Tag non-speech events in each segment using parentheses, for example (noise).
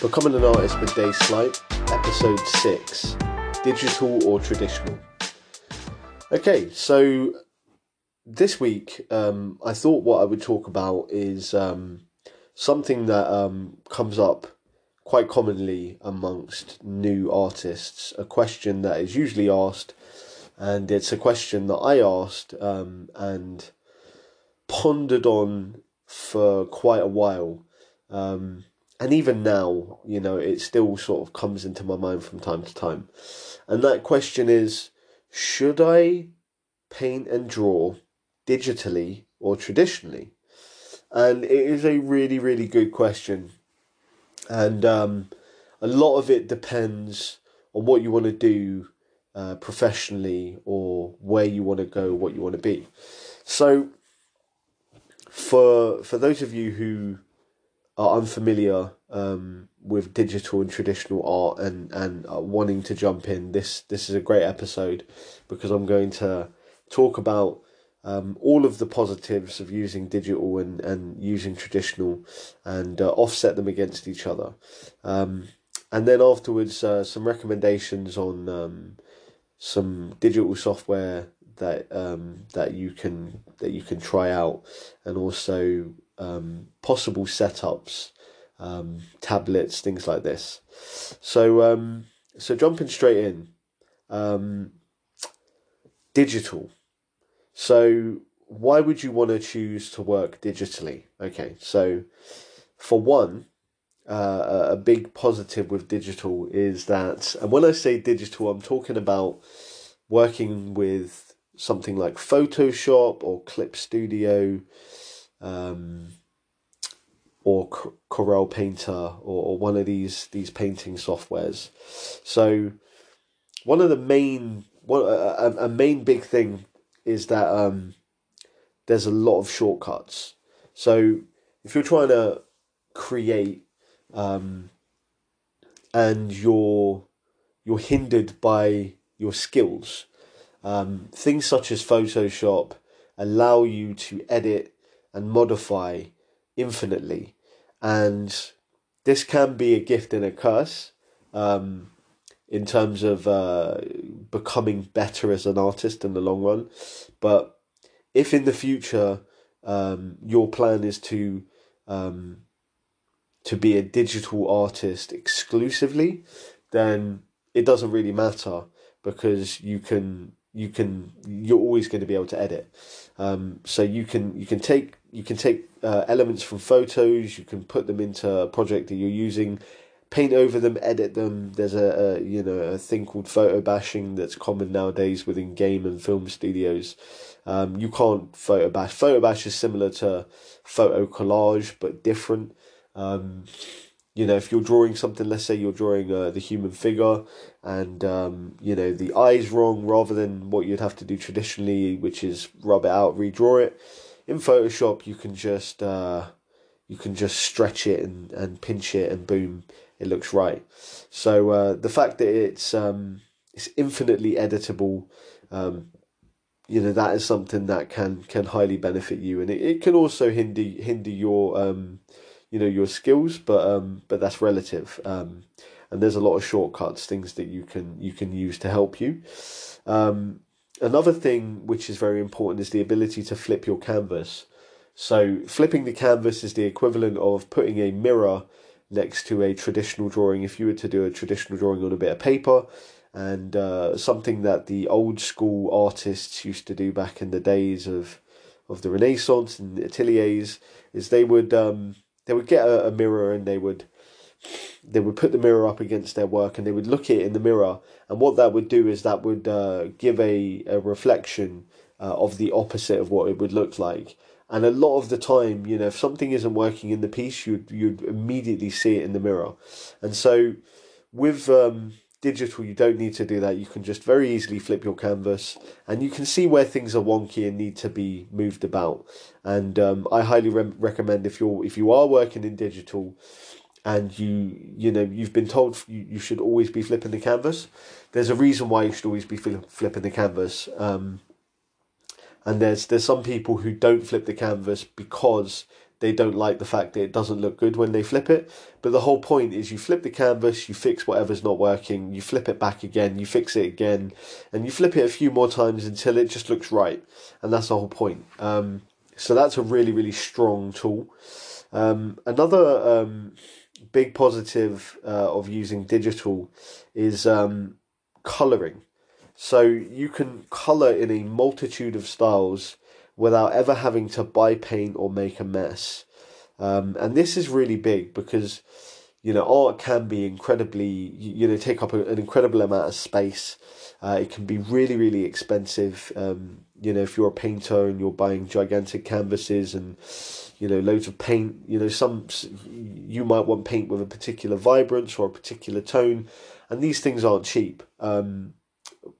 Becoming an Artist with Dave Slight, Episode 6 Digital or Traditional. Okay, so this week um, I thought what I would talk about is um, something that um, comes up quite commonly amongst new artists, a question that is usually asked, and it's a question that I asked um, and pondered on for quite a while. Um, and even now, you know, it still sort of comes into my mind from time to time. And that question is should I paint and draw digitally or traditionally? And it is a really, really good question. And um, a lot of it depends on what you want to do uh, professionally or where you want to go, what you want to be. So, for for those of you who are unfamiliar um, with digital and traditional art and and are wanting to jump in, this this is a great episode because I'm going to talk about um, all of the positives of using digital and, and using traditional and uh, offset them against each other. Um, and then afterwards, uh, some recommendations on um, some digital software that um, that you can that you can try out, and also um, possible setups, um, tablets, things like this. So um, so jumping straight in, um, digital. So why would you want to choose to work digitally? Okay, so for one, uh, a big positive with digital is that, and when I say digital, I'm talking about working with something like Photoshop or Clip Studio, um, or Corel Painter or, or one of these these painting softwares. So one of the main one a, a main big thing is that um, there's a lot of shortcuts. So if you're trying to create um, and you're you're hindered by your skills, um, things such as Photoshop allow you to edit and modify infinitely. And this can be a gift and a curse um, in terms of uh, becoming better as an artist in the long run. But if in the future um, your plan is to um, to be a digital artist exclusively, then it doesn't really matter because you can you can you're always going to be able to edit. Um, so you can you can take you can take uh, elements from photos, you can put them into a project that you're using, paint over them, edit them. There's a, a you know a thing called photo bashing that's common nowadays within game and film studios. Um, you can't photo bash. Photo bash is similar to photo collage but different. Um, you know, if you're drawing something, let's say you're drawing uh, the human figure, and um, you know the eye's wrong, rather than what you'd have to do traditionally, which is rub it out, redraw it. In Photoshop, you can just uh, you can just stretch it and, and pinch it, and boom, it looks right. So uh, the fact that it's um, it's infinitely editable, um, you know, that is something that can can highly benefit you, and it, it can also hinder hinder your um, you know your skills, but um, but that's relative. Um, and there's a lot of shortcuts, things that you can you can use to help you. Um, another thing which is very important is the ability to flip your canvas. So flipping the canvas is the equivalent of putting a mirror next to a traditional drawing. If you were to do a traditional drawing on a bit of paper, and uh, something that the old school artists used to do back in the days of of the Renaissance and ateliers, is they would um, they would get a, a mirror and they would they would put the mirror up against their work and they would look at it in the mirror. And what that would do is that would uh, give a, a reflection uh, of the opposite of what it would look like. And a lot of the time you know if something isn't working in the piece you'd you'd immediately see it in the mirror. And so with um, digital you don't need to do that. You can just very easily flip your canvas and you can see where things are wonky and need to be moved about. And um, i highly re- recommend if you're if you are working in digital and you you know you've been told you, you should always be flipping the canvas there's a reason why you should always be flipping the canvas um, and there's there's some people who don't flip the canvas because they don't like the fact that it doesn't look good when they flip it. But the whole point is you flip the canvas, you fix whatever's not working, you flip it back again, you fix it again, and you flip it a few more times until it just looks right. And that's the whole point. Um, so that's a really, really strong tool. Um, another um, big positive uh, of using digital is um, coloring. So you can color in a multitude of styles without ever having to buy paint or make a mess. Um, and this is really big because you know art can be incredibly you know take up an incredible amount of space. Uh, it can be really really expensive. Um, you know if you're a painter and you're buying gigantic canvases and you know loads of paint. You know some you might want paint with a particular vibrance or a particular tone, and these things aren't cheap. Um,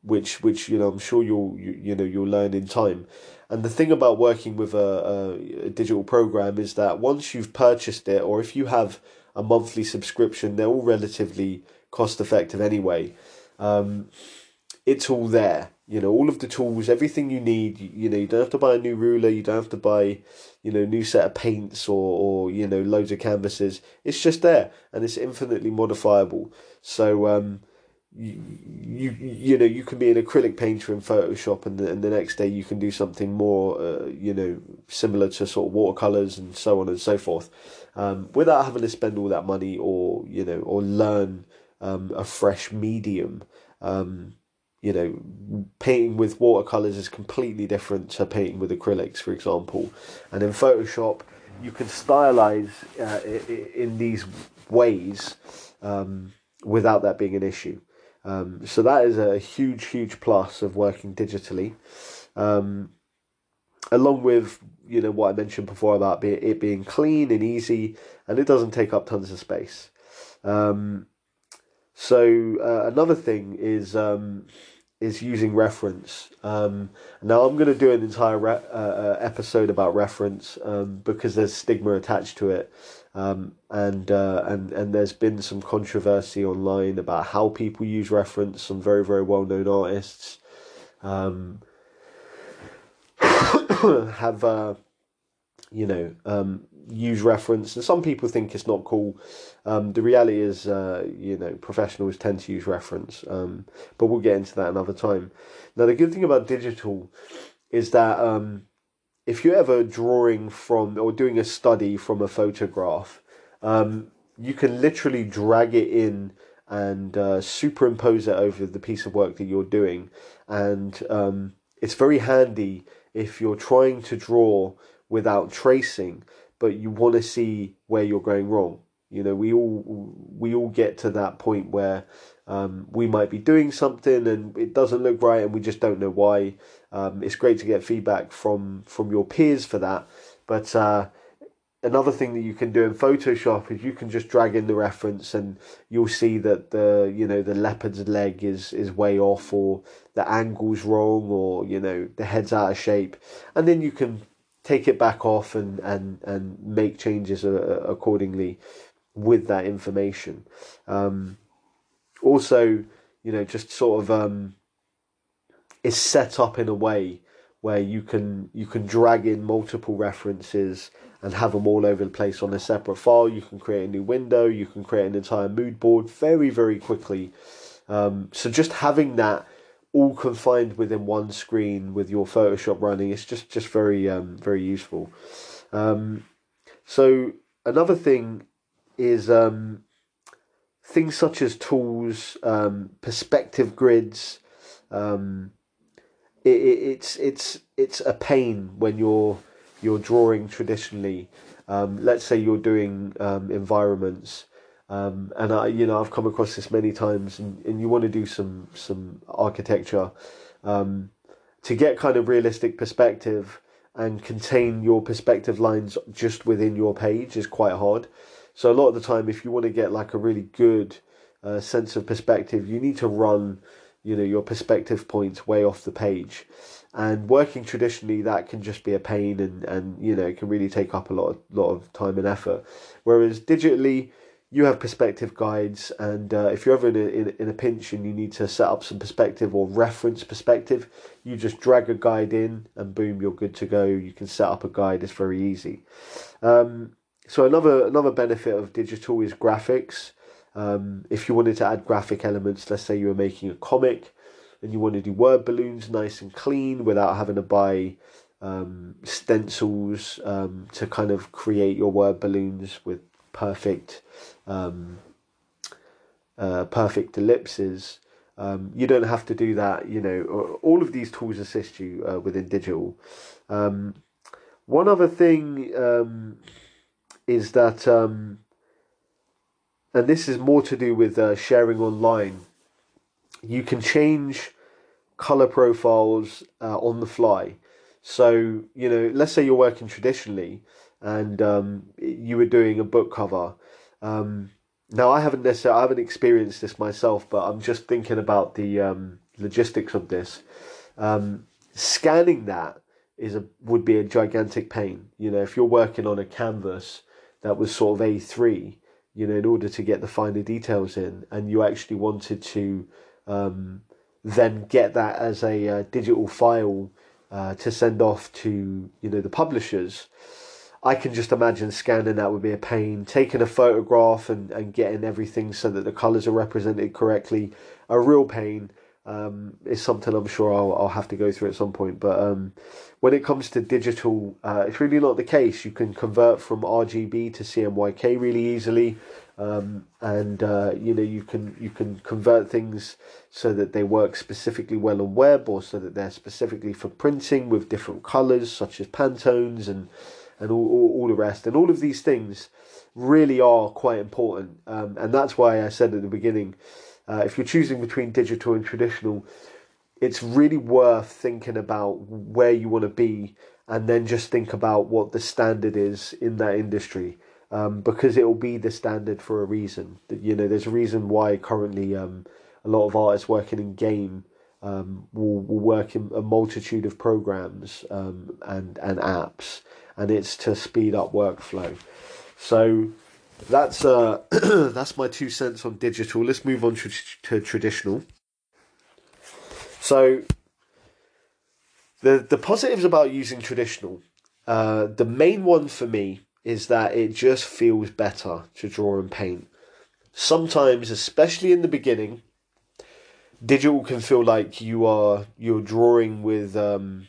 which which you know I'm sure you'll you, you know you'll learn in time. And the thing about working with a, a, a, digital program is that once you've purchased it, or if you have a monthly subscription, they're all relatively cost effective anyway. Um, it's all there. You know, all of the tools, everything you need. You, know, you don't have to buy a new ruler. You don't have to buy, you know, new set of paints or or you know loads of canvases. It's just there, and it's infinitely modifiable. So um, you, you know you can be an acrylic painter in Photoshop and the, and the next day you can do something more uh, you know similar to sort of watercolors and so on and so forth um, without having to spend all that money or you know or learn um, a fresh medium um, you know painting with watercolors is completely different to painting with acrylics for example. And in Photoshop you can stylize uh, in these ways um, without that being an issue um, so that is a huge, huge plus of working digitally. Um, along with you know what I mentioned before about it being clean and easy, and it doesn't take up tons of space. Um, so uh, another thing is um, is using reference. Um, now I'm going to do an entire re- uh, uh, episode about reference um, because there's stigma attached to it. Um, and uh, and and there's been some controversy online about how people use reference. Some very very well known artists um, (coughs) have uh, you know um, use reference, and some people think it's not cool. Um, the reality is, uh, you know, professionals tend to use reference, um, but we'll get into that another time. Now, the good thing about digital is that um, if you're ever drawing from or doing a study from a photograph, um, you can literally drag it in and uh, superimpose it over the piece of work that you're doing. And um, it's very handy if you're trying to draw without tracing, but you want to see where you're going wrong. You know, we all we all get to that point where um, we might be doing something and it doesn't look right, and we just don't know why. Um, it's great to get feedback from from your peers for that. But uh, another thing that you can do in Photoshop is you can just drag in the reference and you'll see that the you know the leopard's leg is is way off or the angle's wrong or you know the head's out of shape, and then you can take it back off and and and make changes uh, accordingly with that information. Um, also, you know, just sort of um, is set up in a way where you can you can drag in multiple references and have them all over the place on a separate file. You can create a new window. You can create an entire mood board very very quickly. Um, so just having that all confined within one screen with your Photoshop running, it's just just very um, very useful. Um, so another thing is um, things such as tools, um, perspective grids. Um, it, it, it's it's it's a pain when you're you're drawing traditionally. Um, let's say you're doing um, environments, um, and I you know I've come across this many times, and, and you want to do some some architecture um, to get kind of realistic perspective and contain your perspective lines just within your page is quite hard. So a lot of the time, if you want to get like a really good uh, sense of perspective, you need to run, you know, your perspective points way off the page. And working traditionally, that can just be a pain, and and you know, it can really take up a lot of lot of time and effort. Whereas digitally, you have perspective guides, and uh, if you're ever in a, in, in, a pinch and you need to set up some perspective or reference perspective, you just drag a guide in, and boom, you're good to go. You can set up a guide; it's very easy. Um, so another another benefit of digital is graphics. Um, if you wanted to add graphic elements, let's say you were making a comic and you want to do word balloons nice and clean without having to buy um, stencils um, to kind of create your word balloons with perfect um, uh, perfect ellipses. Um, you don't have to do that. You know, all of these tools assist you uh, within digital. Um, one other thing um, is that, and this is more to do with uh, sharing online. You can change color profiles uh, on the fly. So you know, let's say you're working traditionally, and um, you were doing a book cover. Um, now I haven't necessarily I haven't experienced this myself, but I'm just thinking about the um, logistics of this. Um, scanning that is a would be a gigantic pain. You know, if you're working on a canvas that was sort of A3, you know, in order to get the finer details in, and you actually wanted to um, then get that as a uh, digital file uh, to send off to you know the publishers I can just imagine scanning that would be a pain. Taking a photograph and, and getting everything so that the colours are represented correctly, a real pain. Um, is something I'm sure I'll, I'll have to go through at some point. But um, when it comes to digital, uh, it's really not the case. You can convert from RGB to CMYK really easily, um, and uh, you know you can you can convert things so that they work specifically well on web, or so that they're specifically for printing with different colours such as Pantones and and all, all, all the rest. And all of these things really are quite important. Um, and that's why I said at the beginning uh, if you're choosing between digital and traditional, it's really worth thinking about where you want to be and then just think about what the standard is in that industry. Um, because it will be the standard for a reason. You know, there's a reason why currently um, a lot of artists working in game um, will, will work in a multitude of programs um, and and apps and it's to speed up workflow. So that's uh, (clears throat) that's my two cents on digital. Let's move on to, to traditional. So the the positives about using traditional, uh, the main one for me is that it just feels better to draw and paint. Sometimes, especially in the beginning, digital can feel like you are you're drawing with um,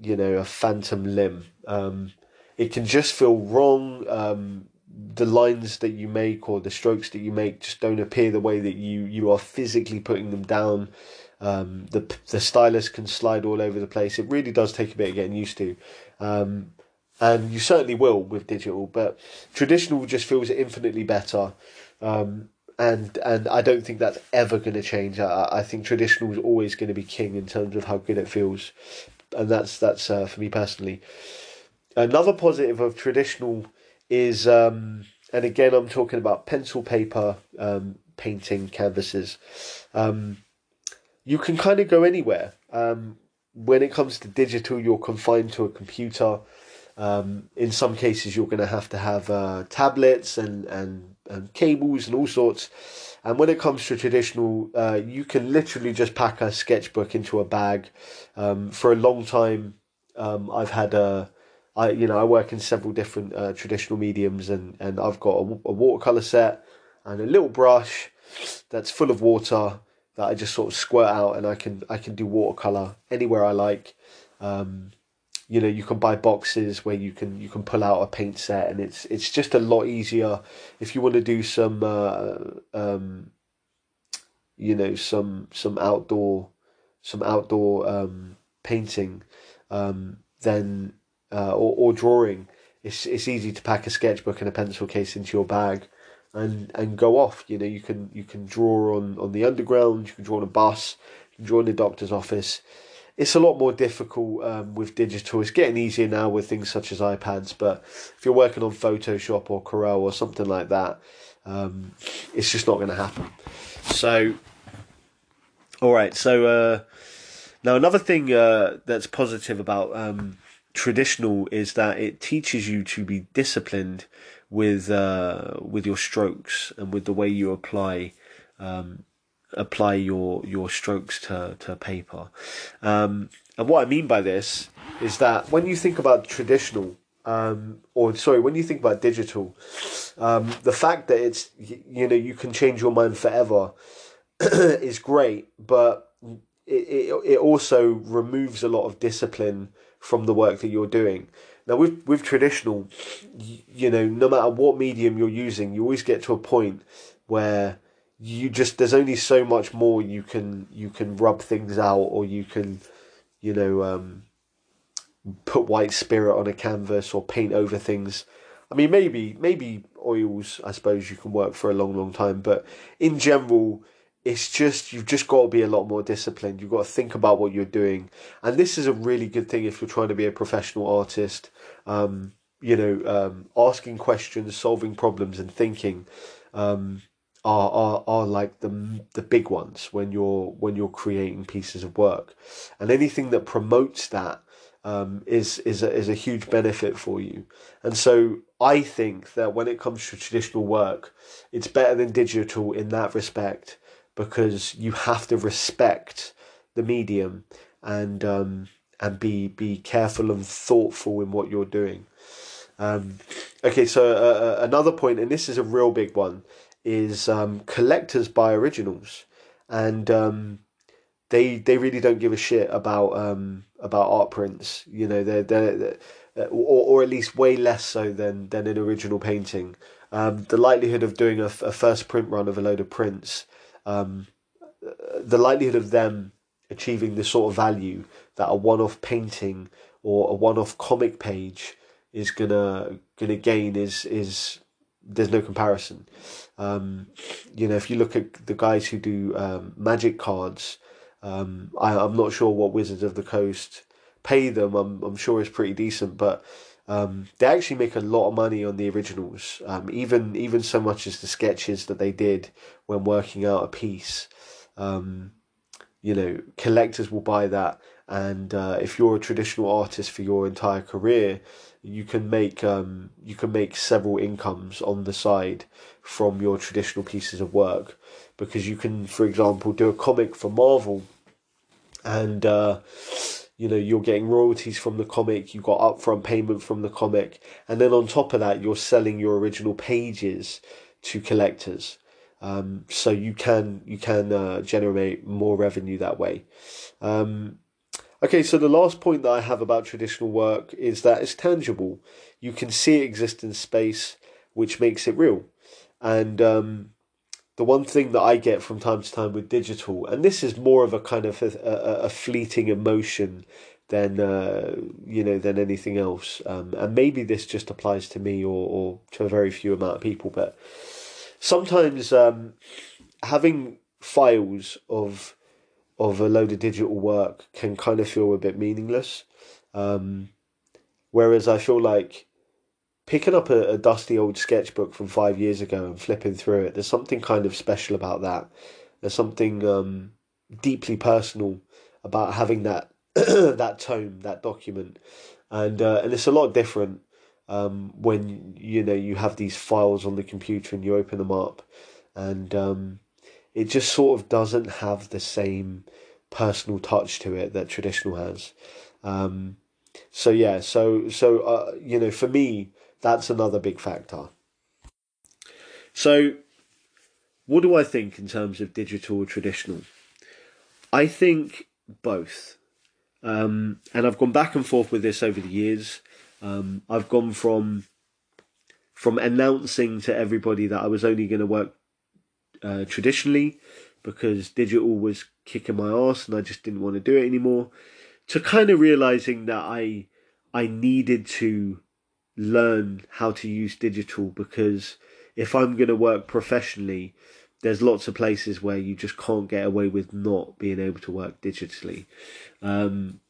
you know a phantom limb um, it can just feel wrong. Um, the lines that you make or the strokes that you make just don't appear the way that you you are physically putting them down. Um, the the stylus can slide all over the place. It really does take a bit of getting used to, um, and you certainly will with digital. But traditional just feels infinitely better, um, and and I don't think that's ever going to change. I, I think traditional is always going to be king in terms of how good it feels, and that's that's uh, for me personally. Another positive of traditional is, um, and again, I'm talking about pencil paper um, painting canvases. Um, you can kind of go anywhere. Um, when it comes to digital, you're confined to a computer. Um, in some cases, you're going to have to have uh, tablets and, and, and cables and all sorts. And when it comes to traditional, uh, you can literally just pack a sketchbook into a bag. Um, for a long time, um, I've had a I you know I work in several different uh, traditional mediums, and and I've got a, a watercolor set and a little brush that's full of water that I just sort of squirt out, and I can I can do watercolor anywhere I like. Um, you know, you can buy boxes where you can you can pull out a paint set, and it's it's just a lot easier if you want to do some uh, um, you know some some outdoor some outdoor um, painting. Um, then uh, or, or drawing, it's it's easy to pack a sketchbook and a pencil case into your bag and and go off. You know, you can you can draw on, on the underground, you can draw on a bus, you can draw in the doctor's office. It's a lot more difficult um, with digital. It's getting easier now with things such as iPads, but if you're working on Photoshop or Corel or something like that, um, it's just not going to happen. So, all right. So uh, now another thing uh, that's positive about um, traditional is that it teaches you to be disciplined with uh, with your strokes and with the way you apply um, apply your your strokes to to paper. Um, and what I mean by this is that when you think about traditional, um, or sorry, when you think about digital, um, the fact that it's you know you can change your mind forever (clears throat) is great, but it, it it also removes a lot of discipline from the work that you're doing. Now with with traditional, you, know, no matter what medium you're using, you always get to a point where you just there's only so much more you can you can rub things out or you can you know um, put white spirit on a canvas or paint over things i mean maybe maybe oils i suppose you can work for a long long time but in general it's just you've just got to be a lot more disciplined. You've got to think about what you're doing. And this is a really good thing if you're trying to be a professional artist. Um, you know um, asking questions solving problems and thinking um, are, are are like the the big ones when you're when you're creating pieces of work, and anything that promotes that um, is is a, is a huge benefit for you. And so I think that when it comes to traditional work, it's better than digital in that respect because you have to respect the medium and um, and be be careful and thoughtful in what you're doing. Um, okay, so uh, uh another point, and this is a real big one, is um, collectors buy originals, and um, they they really don't give a shit about um, about art prints. You know, they're, they're, they're or, or at least way less so than than an original painting. Um, the likelihood of doing a, a, first print run of a load of prints, um, the likelihood of them achieving the sort of value that a one-off painting or a one-off comic page is gonna gonna gain is is there's no comparison. Um, you know, if you look at the guys who do um, magic cards, um, I, I'm not sure what Wizards of the Coast pay them. I'm I'm sure it's pretty decent, but um, they actually make a lot of money on the originals. Um, even even so much as the sketches that they did when working out a piece. Um, you know, collectors will buy that, and uh, if you're a traditional artist for your entire career, you can make um, you can make several incomes on the side from your traditional pieces of work because you can, for example, do a comic for Marvel, and uh, you know you're getting royalties from the comic. You got upfront payment from the comic, and then on top of that, you're selling your original pages to collectors. Um, so you can you can uh, generate more revenue that way. Um, Okay, so the last point that I have about traditional work is that it's tangible. You can see it exist in space, which makes it real. And um, the one thing that I get from time to time with digital, and this is more of a kind of a, a, a fleeting emotion than uh, you know than anything else. Um, and maybe this just applies to me or, or to a very few amount of people, but sometimes um, having files of of a load of digital work can kind of feel a bit meaningless. Um, whereas I feel like picking up a, a, dusty old sketchbook from five years ago and flipping through it, there's something kind of special about that. There's something um, deeply personal about having that (clears throat) that tome, that document, and uh, and it's a lot different um, when you know you have these files on the computer and you open them up, and um, it just sort of doesn't have the same personal touch to it that traditional has. Um, so yeah, so so uh, you know, for me, that's another big factor. So, what do I think in terms of digital or traditional? I think both, um, and I've gone back and forth with this over the years. Um, I've gone from from announcing to everybody that I was only going to work uh, traditionally because digital was kicking my ass and I just didn't want to do it anymore. To kind of realizing that I I needed to learn how to use digital because if I'm going to work professionally, there's lots of places where you just can't get away with not being able to work digitally. Um,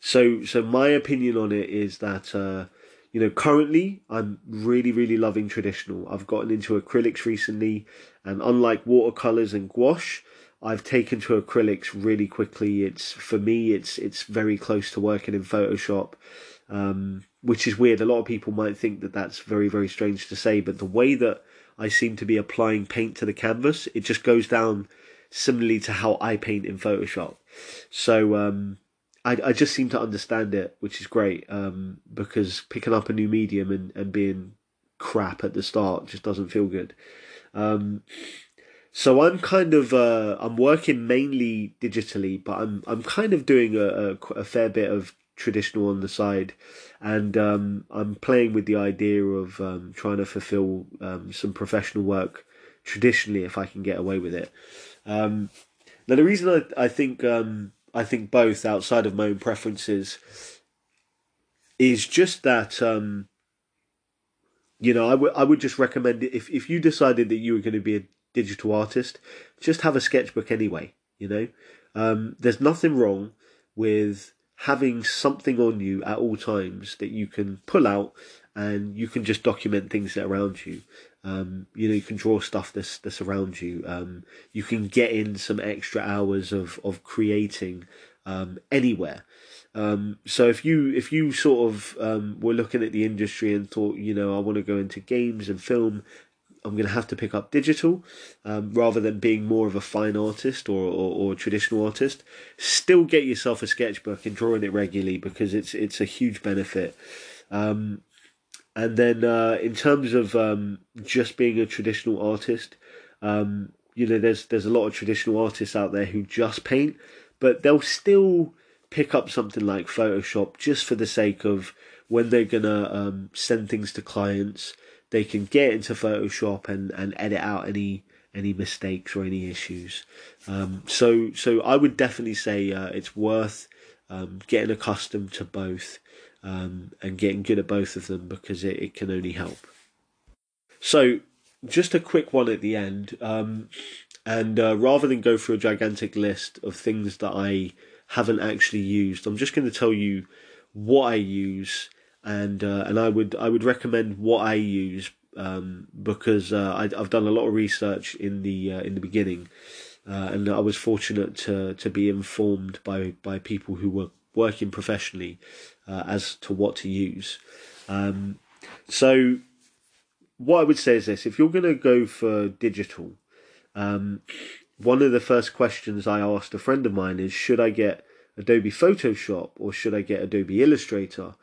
so so my opinion on it is that uh, you know, currently I'm really, really loving traditional. I've gotten into acrylics recently, and unlike watercolors and gouache, I've taken to acrylics really quickly. It's for me, it's it's very close to working in Photoshop. Um, which is weird. A lot of people might think that that's very, very strange to say, but the way that I seem to be applying paint to the canvas, it just goes down similarly to how I paint in Photoshop. So um, I, I just seem to understand it, which is great um, because picking up a new medium and, and being crap at the start just doesn't feel good. Um, so I'm kind of uh, I'm working mainly digitally, but I'm I'm kind of doing a, a, a fair bit of traditional on the side, and um, I'm playing with the idea of um, trying to fulfill um, some professional work traditionally if I can get away with it. Um, now the reason I I think um, I think both outside of my own preferences is just that um, you know I would I would just recommend if if you decided that you were going to be a digital artist, just have a sketchbook anyway. You know, there's nothing wrong with having something on you at all times that you can pull out and you can just document things that are around you. Um, you know, you can draw stuff that's that's around you. Um, you can get in some extra hours of of creating um, anywhere. Um, so if you if you sort of um, were looking at the industry and thought, you know, I want to go into games and film, I'm going to have to pick up digital um, rather than being more of a fine artist or, or, or, traditional artist. Still get yourself a sketchbook and drawing it regularly because it's it's a huge benefit. Um, and then uh, in terms of um, just being a traditional artist, um, you know, there's there's a lot of traditional artists out there who just paint, but they'll still pick up something like Photoshop just for the sake of when they're gonna um, send things to clients they can get into Photoshop and, and edit out any any mistakes or any issues. Um, so so I would definitely say uh, it's worth um, getting accustomed to both um, and getting good at both of them because it, it can only help. So just a quick one at the end, um, and uh, rather than go through a gigantic list of things that I haven't actually used, I'm just going to tell you what I use and uh, and I would I would recommend what I use um, because uh, I, have done a lot of research in the uh, in the beginning, uh, and I was fortunate to to be informed by by people who were working professionally uh, as to what to use. Um, so, what I would say is this: if you're going to go for digital, um, one of the first questions I asked a friend of mine is, should I get Adobe Photoshop or should I get Adobe Illustrator?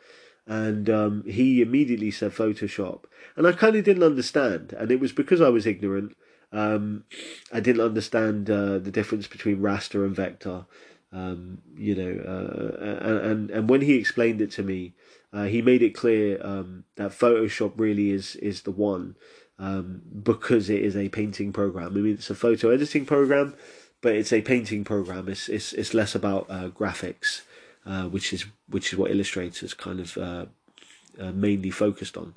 And um, he immediately said Photoshop, and I kind of didn't understand, and it was because I was ignorant. Um, I didn't understand uh, the difference between raster and vector, um, you know, uh, and and when he explained it to me, uh, he made it clear um, that Photoshop really is is the one um, because it is a painting program. I mean, it's a photo editing program, but it's a painting program. It's it's it's less about uh, graphics. Uh, which is which is what Illustrator's kind of uh, uh, mainly focused on.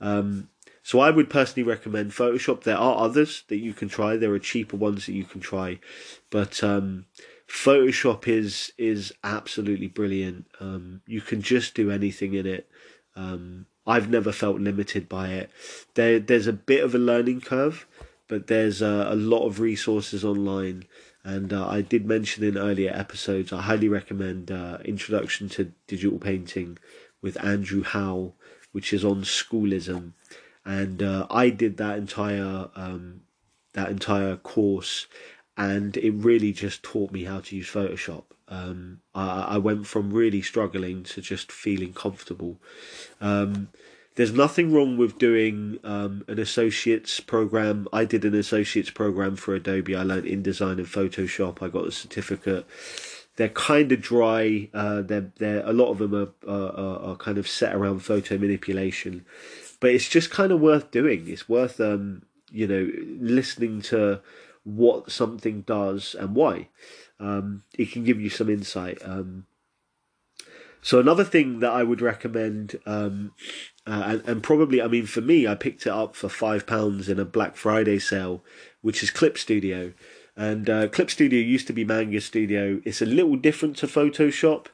Um, so I would personally recommend Photoshop. There are others that you can try. There are cheaper ones that you can try, but um, Photoshop is is absolutely brilliant. Um, you can just do anything in it. Um, I've never felt limited by it. There, there's a bit of a learning curve, but there's a, a lot of resources online and uh, I did mention in earlier episodes, I highly recommend uh, Introduction to Digital Painting with Andrew Howell, which is on Schoolism. And uh, I did that entire um, that entire course, and it really just taught me how to use Photoshop. Um, I, I, went from really struggling to just feeling comfortable. Um, there's nothing wrong with doing um, an associate's program. I did an associate's program for Adobe. I learned InDesign and Photoshop. I got a certificate. They're kind of dry. Uh, they're, they're a lot of them are, are, are kind of set around photo manipulation, but it's just kind of worth doing. It's worth um, you know listening to what something does and why. Um, it can give you some insight. Um, so another thing that I would recommend um, uh, and, and probably, I mean, for me, I picked it up for five pounds in a Black Friday sale, which is Clip Studio. And uh, Clip Studio used to be Manga Studio. It's a little different to Photoshop.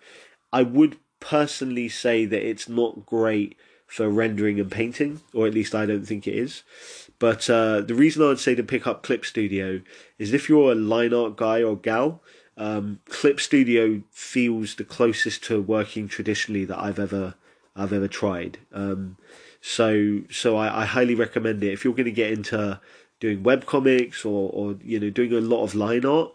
I would personally say that it's not great for rendering and painting, or at least I don't think it is. But uh, the reason I'd say to pick up Clip Studio is if you're a line art guy or gal, um, Clip Studio feels the closest to working traditionally that I've ever I've ever tried. Um, so so I, I highly recommend it if you're going to get into doing web comics or or you know doing a lot of line art.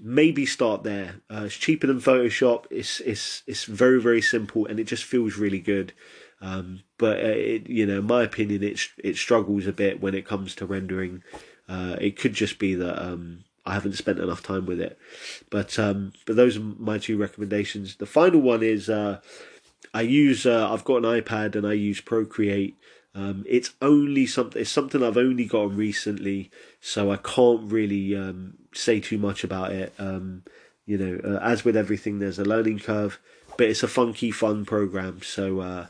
Maybe start there. Uh, it's cheaper than Photoshop. It's it's it's very very simple and it just feels really good. Um, but uh, it, you know, in my opinion, it it struggles a bit when it comes to rendering. Uh, it could just be that um, I haven't spent enough time with it. But um, but those are my two recommendations. The final one is uh, I use uh, I've got an iPad and I use Procreate. Um, it's only something it's something I've only gotten recently, so I can't really um, say too much about it. Um, you know, uh, as with everything, there's a learning curve, but it's a funky, fun program. So. Uh,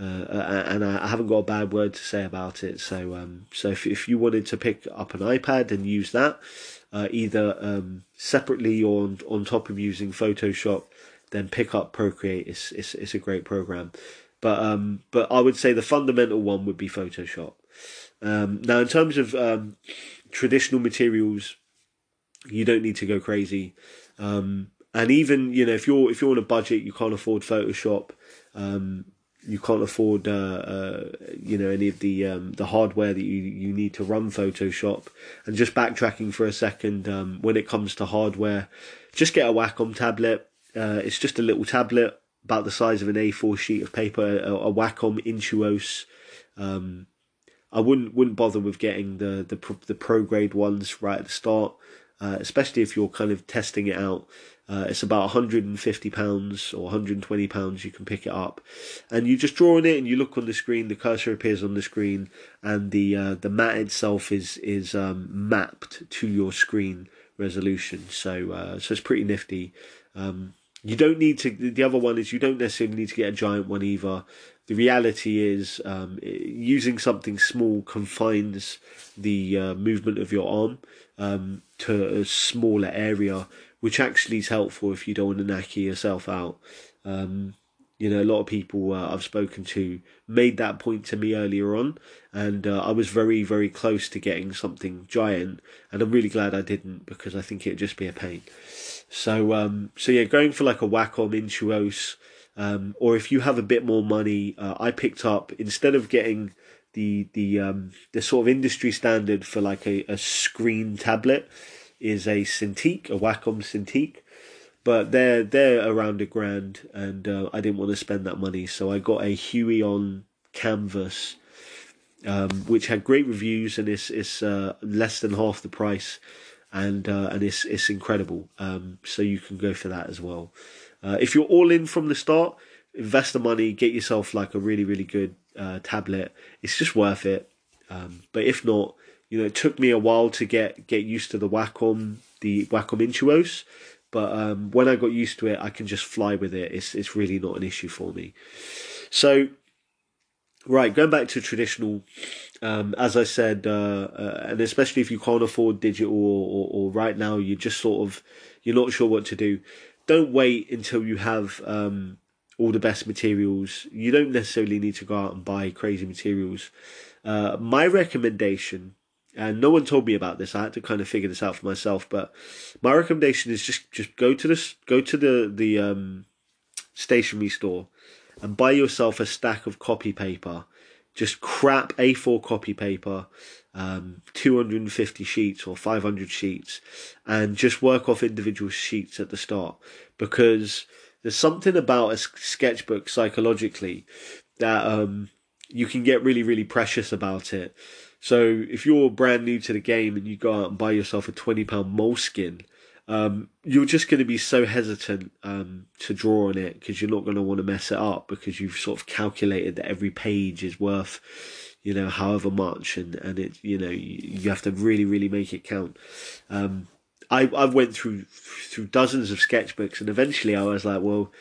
uh, and I haven't got a bad word to say about it. So, um, so if if you wanted to pick up an iPad and use that, uh, either um, separately or on, on top of using Photoshop, then pick up Procreate. It's it's, it's a great program, but um, but I would say the fundamental one would be Photoshop. Um, now, in terms of um, traditional materials, you don't need to go crazy. Um, and even you know if you're if you're on a budget, you can't afford Photoshop. Um, you can't afford uh, uh, you know any of the um, the hardware that you you need to run Photoshop. And just backtracking for a second, um, when it comes to hardware, just get a Wacom tablet. Uh, it's just a little tablet about the size of an A4 sheet of paper. A, a Wacom Intuos. Um, I wouldn't wouldn't bother with getting the the the pro grade ones right at the start, uh, especially if you're kind of testing it out. Uh, it's about 150 pounds or 120 pounds. You can pick it up, and you just draw on it, and you look on the screen. The cursor appears on the screen, and the uh, the mat itself is is um, mapped to your screen resolution. So uh, so it's pretty nifty. Um, you don't need to. The other one is you don't necessarily need to get a giant one either. The reality is um, using something small confines the uh, movement of your arm um, to a smaller area which actually is helpful if you don't want to knacker yourself out. Um, you know, a lot of people uh, I've spoken to made that point to me earlier on, and uh, I was very, very close to getting something giant, and I'm really glad I didn't because I think it'd just be a pain. So, um, so yeah, going for like a Wacom Intuos, um, or if you have a bit more money, uh, I picked up instead of getting the the um, the sort of industry standard for like a, a screen tablet is a Cintiq, a Wacom Cintiq, but they're they're around a grand, and uh, I didn't want to spend that money, so I got a Huion Kamvas, um, which had great reviews and it's it's uh, less than half the price, and uh, and it's it's incredible. Um, so you can go for that as well. Uh, if you're all in from the start, invest the money, get yourself like a really really good uh, tablet. It's just worth it. Um, but if not, you know, it took me a while to get get used to the Wacom, the Wacom Intuos, but um, when I got used to it, I can just fly with it. It's it's really not an issue for me. So, right, going back to traditional, um, as I said, uh, uh, and especially if you can't afford digital or, or, or, right now you're just sort of you're not sure what to do. Don't wait until you have um, all the best materials. You don't necessarily need to go out and buy crazy materials. Uh, my recommendation and no one told me about this. I had to kind of figure this out for myself. But my recommendation is just just go to this go to the the um, stationery store and buy yourself a stack of copy paper. Just crap A4 copy paper, um, 250 sheets or 500 sheets, and just work off individual sheets at the start because there's something about a sketchbook psychologically that um, you can get really, really precious about it. So if you're brand new to the game and you go out and buy yourself a twenty pound Moleskine, um, you're just going to be so hesitant um, to draw on it because you're not going to want to mess it up because you've sort of calculated that every page is worth, you know, however much, and and it you know you, you have to really really make it count. Um, I I went through through dozens of sketchbooks and eventually I was like, well,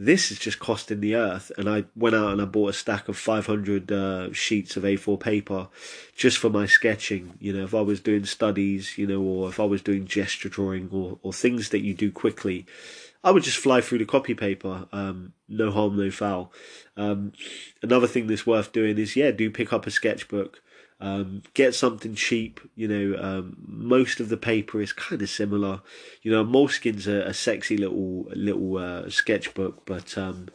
this is just costing the earth. And I went out and I bought a stack of 500 uh, sheets of A4 paper just for my sketching. You know, if I was doing studies, you know, or if I was doing gesture drawing or, or things that you do quickly, I would just fly through the copy paper. Um, no harm, no foul. Um, another thing that's worth doing is, yeah, do pick up a sketchbook. Um, get something cheap. You know, um, most of the paper is kind of similar. You know, Moleskine's a, a sexy little little uh, sketchbook, but um,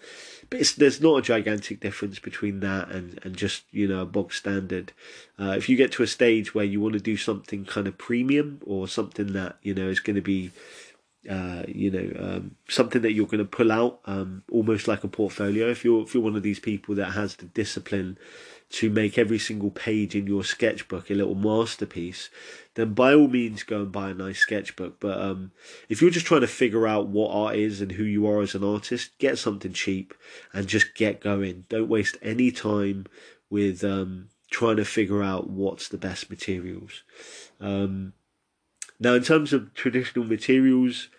but there's not a gigantic difference between that and, and just you know a bog standard. Uh, if you get to a stage where you want to do something kind of premium or something that you know is going to be uh, you know, um, something that you're going to pull out, um, almost like a portfolio. If you're if you're one of these people that has the discipline to make every single page in your sketchbook a little masterpiece, then by all means go and buy a nice sketchbook. But um, if you're just trying to figure out what art is and who you are as an artist, get something cheap and just get going. Don't waste any time with um, trying to figure out what's the best materials. Um, now, in terms of traditional materials,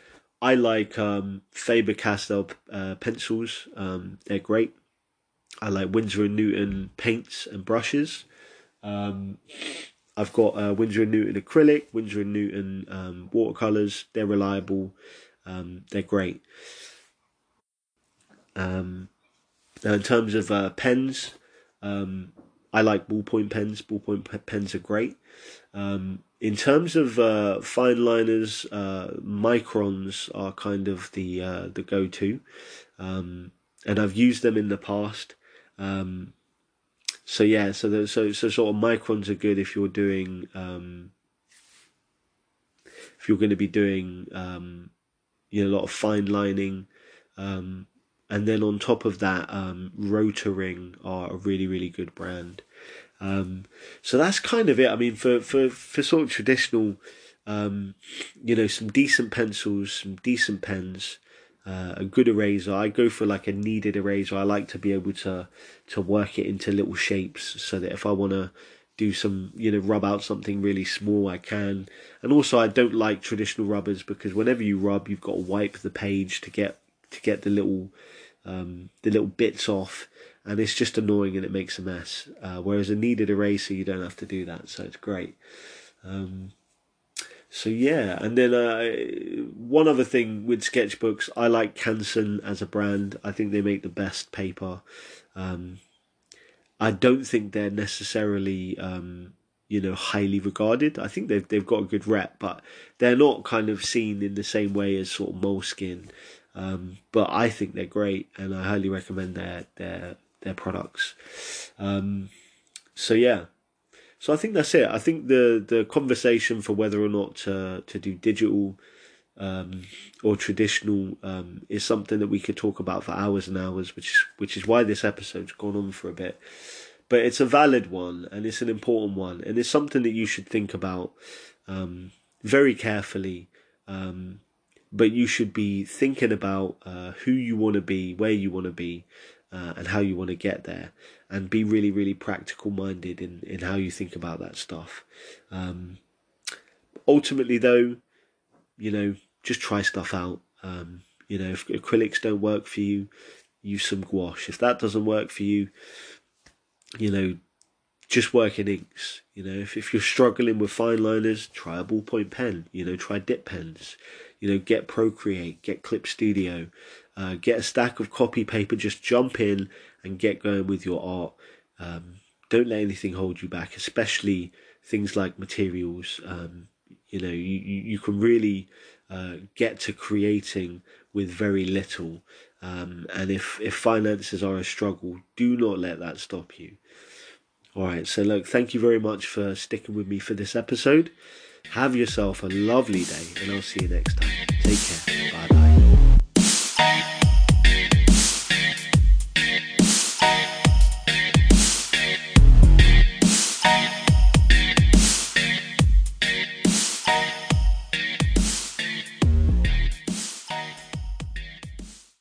I like um, Faber Castell uh, pencils. Um, they're great. I like Winsor and Newton paints and brushes. Um, I've got uh, Winsor and Newton acrylic, Winsor and Newton um, watercolors. They're reliable. Um, they're great. Um, now, in terms of uh, pens, um, I like ballpoint pens. Ballpoint pens are great. Um, in terms of uh, fine liners, uh, microns are kind of the uh, the go to, um, and I've used them in the past. Um, so yeah, so the, so so sort of microns are good if you're doing um, if you're going to be doing um, you know a lot of fine lining, um, and then on top of that, um, Rotring are a really really good brand. Um, so that's kind of it. I mean, for for for sort of traditional, um, you know, some decent pencils, some decent pens uh, a good eraser. I go for like a kneaded eraser. I like to be able to to work it into little shapes so that if I want to do some, you know, rub out something really small, I can. And also, I don't like traditional rubbers because whenever you rub, you've got to wipe the page to get to get the little um, the little bits off, and it's just annoying and it makes a mess. Uh, whereas a kneaded eraser, you don't have to do that, so it's great. Um, so yeah, and then uh, one other thing with sketchbooks, I like Canson as a brand. I think they make the best paper. Um, I don't think they're necessarily, um, you know, highly regarded. I think they've they've got a good rep, but they're not kind of seen in the same way as sort of Moleskine. Um, but I think they're great, and I highly recommend their their their products. Um, so yeah, so I think that's it. I think the the conversation for whether or not to to do digital um, or traditional um, is something that we could talk about for hours and hours, which which is why this episode's gone on for a bit. But it's a valid one and it's an important one, and it's something that you should think about um, very carefully. Um, but you should be thinking about uh, who you want to be, where you want to be, uh, and how you want to get there and be really really practical minded in in how you think about that stuff. Um, ultimately though you know just try stuff out. Um, you know if acrylics don't work for you use some gouache. If that doesn't work for you you know just work in inks. You know if, if you're struggling with fine liners try a ballpoint pen. You know try dip pens. You know get procreate get clip studio uh, get a stack of copy paper, just jump in and get going with your art. Um, don't let anything hold you back, especially things like materials. Um, you know, you, you can really uh, get to creating with very little. Um, and if, if finances are a struggle, do not let that stop you. All right, so look, thank you very much for sticking with me for this episode. Have yourself a lovely day, and I'll see you next time. Take care.